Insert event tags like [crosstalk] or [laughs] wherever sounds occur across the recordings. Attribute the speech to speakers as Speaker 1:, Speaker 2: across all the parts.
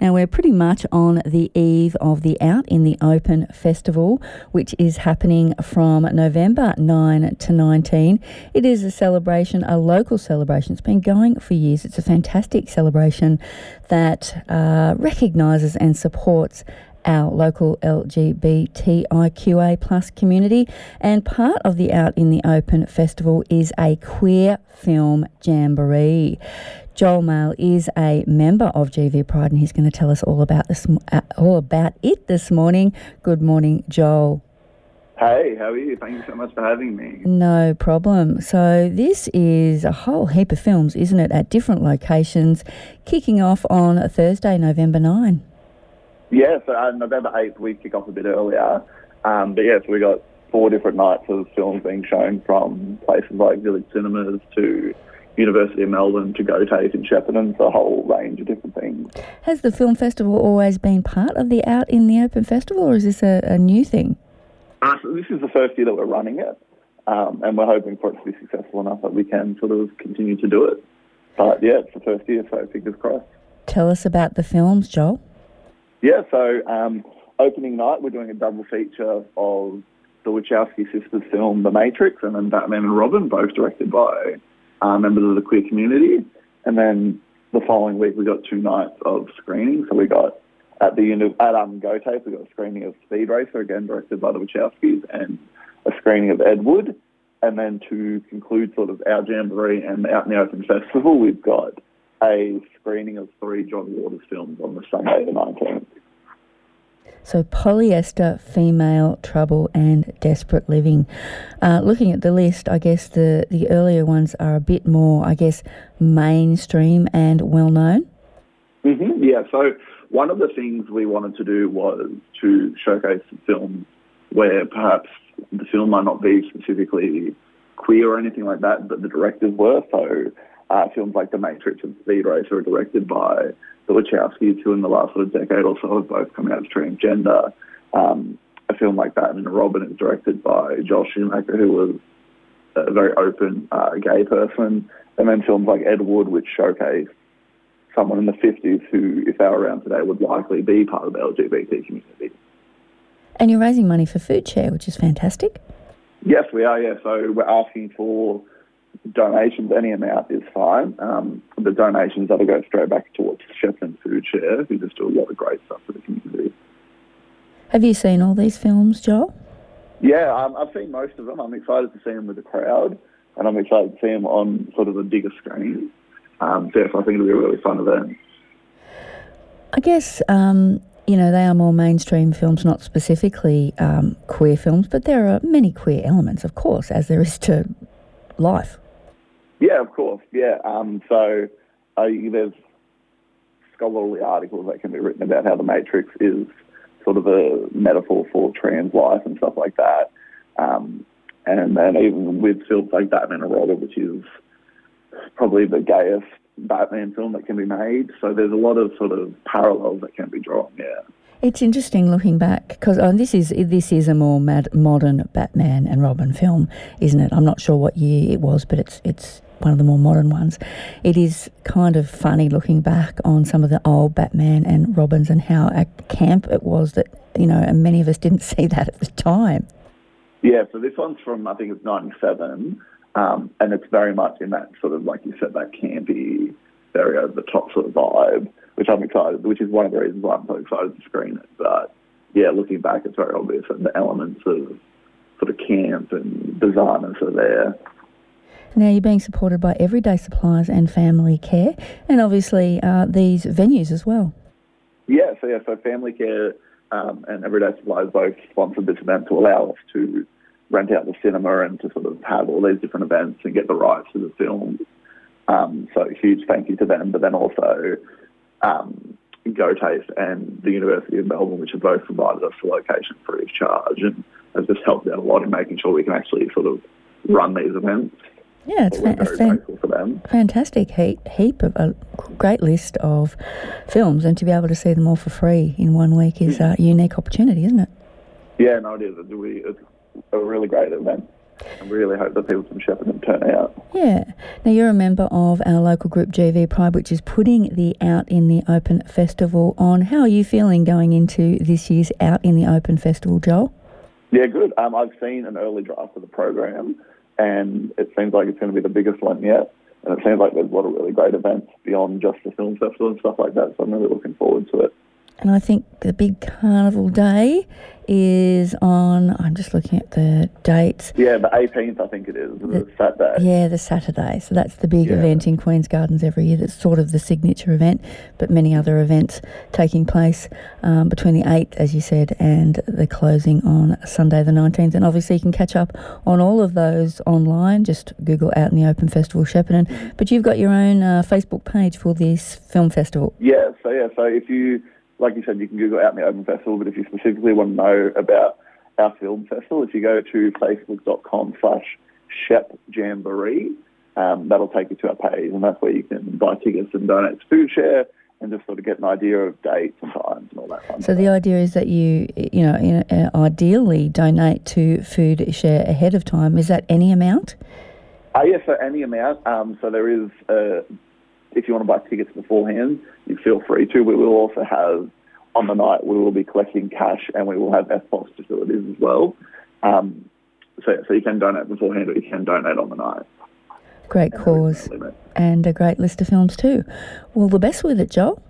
Speaker 1: Now, we're pretty much on the eve of the Out in the Open Festival, which is happening from November 9 to 19. It is a celebration, a local celebration. It's been going for years. It's a fantastic celebration that uh, recognises and supports our local LGBTIQA plus community. And part of the Out in the Open festival is a queer film jamboree. Joel Male is a member of GV Pride, and he's going to tell us all about this, uh, all about it this morning. Good morning, Joel.
Speaker 2: Hey, how are you? Thank you so much for having me.
Speaker 1: No problem. So, this is a whole heap of films, isn't it, at different locations, kicking off on Thursday, November 9.
Speaker 2: Yeah, so uh, November 8th, we kick off a bit earlier. Um, but yeah, so we got four different nights of films being shown from places like Village Cinemas to University of Melbourne to Go Taste in Shepparton, so a whole range of different things.
Speaker 1: Has the film festival always been part of the Out in the Open festival, or is this a, a new thing?
Speaker 2: Uh, so this is the first year that we're running it, um, and we're hoping for it to be successful enough that we can sort of continue to do it. But yeah, it's the first year, so fingers crossed.
Speaker 1: Tell us about the films, Joel.
Speaker 2: Yeah, so um, opening night, we're doing a double feature of the Wachowski sisters film The Matrix and then Batman and Robin, both directed by uh, members of the queer community. And then the following week, we got two nights of screening. So we got at the end of, at um, Go Taste, we got a screening of Speed Racer, again directed by the Wachowskis, and a screening of Ed Wood. And then to conclude sort of our Jamboree and Out in the Open Festival, we've got a screening of three John Waters films on the Sunday the 19th.
Speaker 1: So, polyester, female trouble, and desperate living. Uh, looking at the list, I guess the, the earlier ones are a bit more, I guess, mainstream and well known.
Speaker 2: Mm-hmm, yeah, so one of the things we wanted to do was to showcase films where perhaps the film might not be specifically queer or anything like that, but the directors were. So, uh, films like The Matrix and Speed Racer are directed by the Wachowskis, who in the last sort of decade or so have both come out as transgender. Um, a film like that, and Robin is directed by Joel Schumacher, who was a very open uh, gay person. And then films like Ed Wood, which showcase someone in the 50s who, if they were around today, would likely be part of the LGBT community.
Speaker 1: And you're raising money for Food Share, which is fantastic.
Speaker 2: Yes, we are, yeah. So we're asking for donations, any amount is fine. Um, the donations that'll go straight back towards Shepparton Food Share, who just do a lot of great stuff for the community.
Speaker 1: Have you seen all these films, Joel?
Speaker 2: Yeah, um, I've seen most of them. I'm excited to see them with the crowd, and I'm excited to see them on sort of a bigger screen. Um, so I think it'll be a really fun event.
Speaker 1: I guess um, you know they are more mainstream films, not specifically um, queer films, but there are many queer elements, of course, as there is to life.
Speaker 2: Yeah, of course. Yeah. Um, so uh, there's scholarly articles that can be written about how the Matrix is sort of a metaphor for trans life and stuff like that. Um, and then even with films like Batman and Robin, which is probably the gayest Batman film that can be made. So there's a lot of sort of parallels that can be drawn. Yeah.
Speaker 1: It's interesting looking back because oh, this is this is a more mad, modern Batman and Robin film, isn't it? I'm not sure what year it was, but it's it's one of the more modern ones. It is kind of funny looking back on some of the old Batman and Robins and how a camp it was that you know, and many of us didn't [laughs] see that at the time.
Speaker 2: Yeah, so this one's from I think it's '97, um, and it's very much in that sort of like you said that campy, very over the top sort of vibe which I'm excited, which is one of the reasons why I'm so excited to screen it. But yeah, looking back, it's very obvious that the elements of sort of camp and bizarreness are there.
Speaker 1: Now you're being supported by Everyday Supplies and Family Care, and obviously uh, these venues as well.
Speaker 2: Yeah, so yeah, so Family Care um, and Everyday Supplies both sponsored this event to allow us to rent out the cinema and to sort of have all these different events and get the rights to the film. Um, so huge thank you to them, but then also um, Go Taste and the University of Melbourne, which have both provided us a location free of charge and has just helped out a lot in making sure we can actually sort of run these events.
Speaker 1: Yeah, it's,
Speaker 2: we're very
Speaker 1: fan-
Speaker 2: for them.
Speaker 1: fantastic heap, heap of a great list of films, and to be able to see them all for free in one week is a unique opportunity, isn't it?
Speaker 2: Yeah, no, it is. It's, really, it's a really great event. I really hope that people from Shepparton turn out.
Speaker 1: Yeah. Now you're a member of our local group GV Pride, which is putting the Out in the Open Festival on. How are you feeling going into this year's Out in the Open Festival, Joel?
Speaker 2: Yeah, good. Um, I've seen an early draft of the program, and it seems like it's going to be the biggest one yet. And it seems like there's a lot of really great events beyond just the film festival and stuff like that. So I'm really looking forward to it.
Speaker 1: And I think the big carnival day is on. I'm just looking at the dates.
Speaker 2: Yeah, the 18th, I think it is, the Saturday.
Speaker 1: Yeah, the Saturday. So that's the big
Speaker 2: Yeah.
Speaker 1: event in Queen's Gardens every year. That's sort of the signature event, but many other events taking place um, between the 8th, as you said, and the closing on Sunday the 19th. And obviously, you can catch up on all of those online. Just Google Out in the Open Festival Shepparton. But you've got your own uh, Facebook page for this film festival.
Speaker 2: Yeah, so yeah, so if you, like you said, you can Google Out in the Open Festival, but if you specifically want to know about our film festival, if you go to facebook.com slash Shep Jamboree, um, that'll take you to our page, and that's where you can buy tickets and donate to Food Share and just sort of get an idea of dates and times and all that fun
Speaker 1: So
Speaker 2: stuff.
Speaker 1: the idea is that you, you know, uh, ideally donate to Food Share ahead of time. Is that any amount?
Speaker 2: Uh, yeah, so any amount. Um, so there is, uh, if you want to buy tickets beforehand, you feel free to. We will also have, on the night, we will be collecting cash and we will have EFTPOS facilities as well. Um, so, so you can donate beforehand or you can donate on the night.
Speaker 1: Great cause and a great list of films too. Well, the best with it, Joel.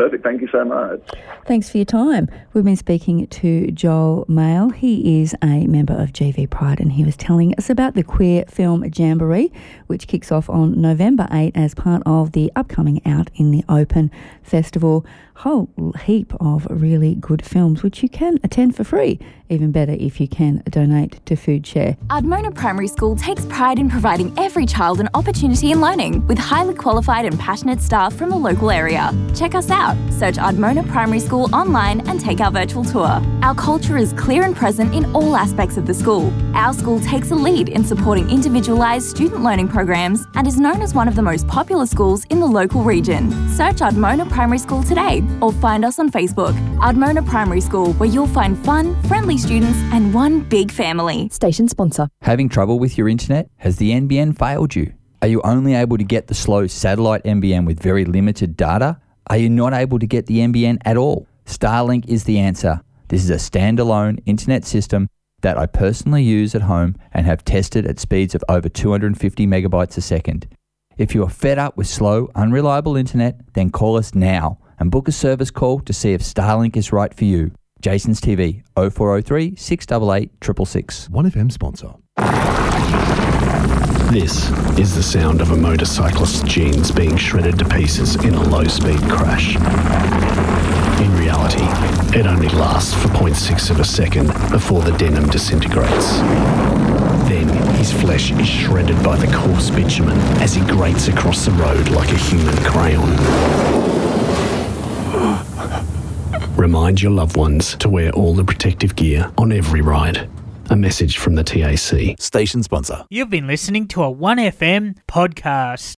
Speaker 2: Perfect. Thank you so much.
Speaker 1: Thanks for your time. We've been speaking to Joel Male. He is a member of GV Pride and he was telling us about the Queer Film Jamboree, which kicks off on November 8 as part of the upcoming Out in the Open festival. Whole heap of really good films, which you can attend for free. Even better if you can donate to Food Share.
Speaker 3: Ardmona Primary School takes pride in providing every child an opportunity in learning with highly qualified and passionate staff from the local area. Check us out. Search Ardmona Primary School online and take our virtual tour. Our culture is clear and present in all aspects of the school. Our school takes a lead in supporting individualised student learning programs and is known as one of the most popular schools in the local region. Search Ardmona Primary School today or find us on Facebook. Ardmona Primary School, where you'll find fun, friendly students and one big family.
Speaker 4: Station sponsor.
Speaker 5: Having trouble with your internet? Has the NBN failed you? Are you only able to get the slow satellite NBN with very limited data? Are you not able to get the NBN at all? Starlink is the answer. This is a standalone internet system that I personally use at home and have tested at speeds of over 250 megabytes a second. If you are fed up with slow, unreliable internet, then call us now and book a service call to see if Starlink is right for you. Jason's TV 0403 688 666.
Speaker 6: 1FM sponsor.
Speaker 7: This is the sound of a motorcyclist's jeans being shredded to pieces in a low speed crash. In reality, it only lasts for 0.6 of a second before the denim disintegrates. Then his flesh is shredded by the coarse bitumen as he grates across the road like a human crayon. Remind your loved ones to wear all the protective gear on every ride. A message from the TAC.
Speaker 6: Station sponsor.
Speaker 8: You've been listening to a 1FM podcast.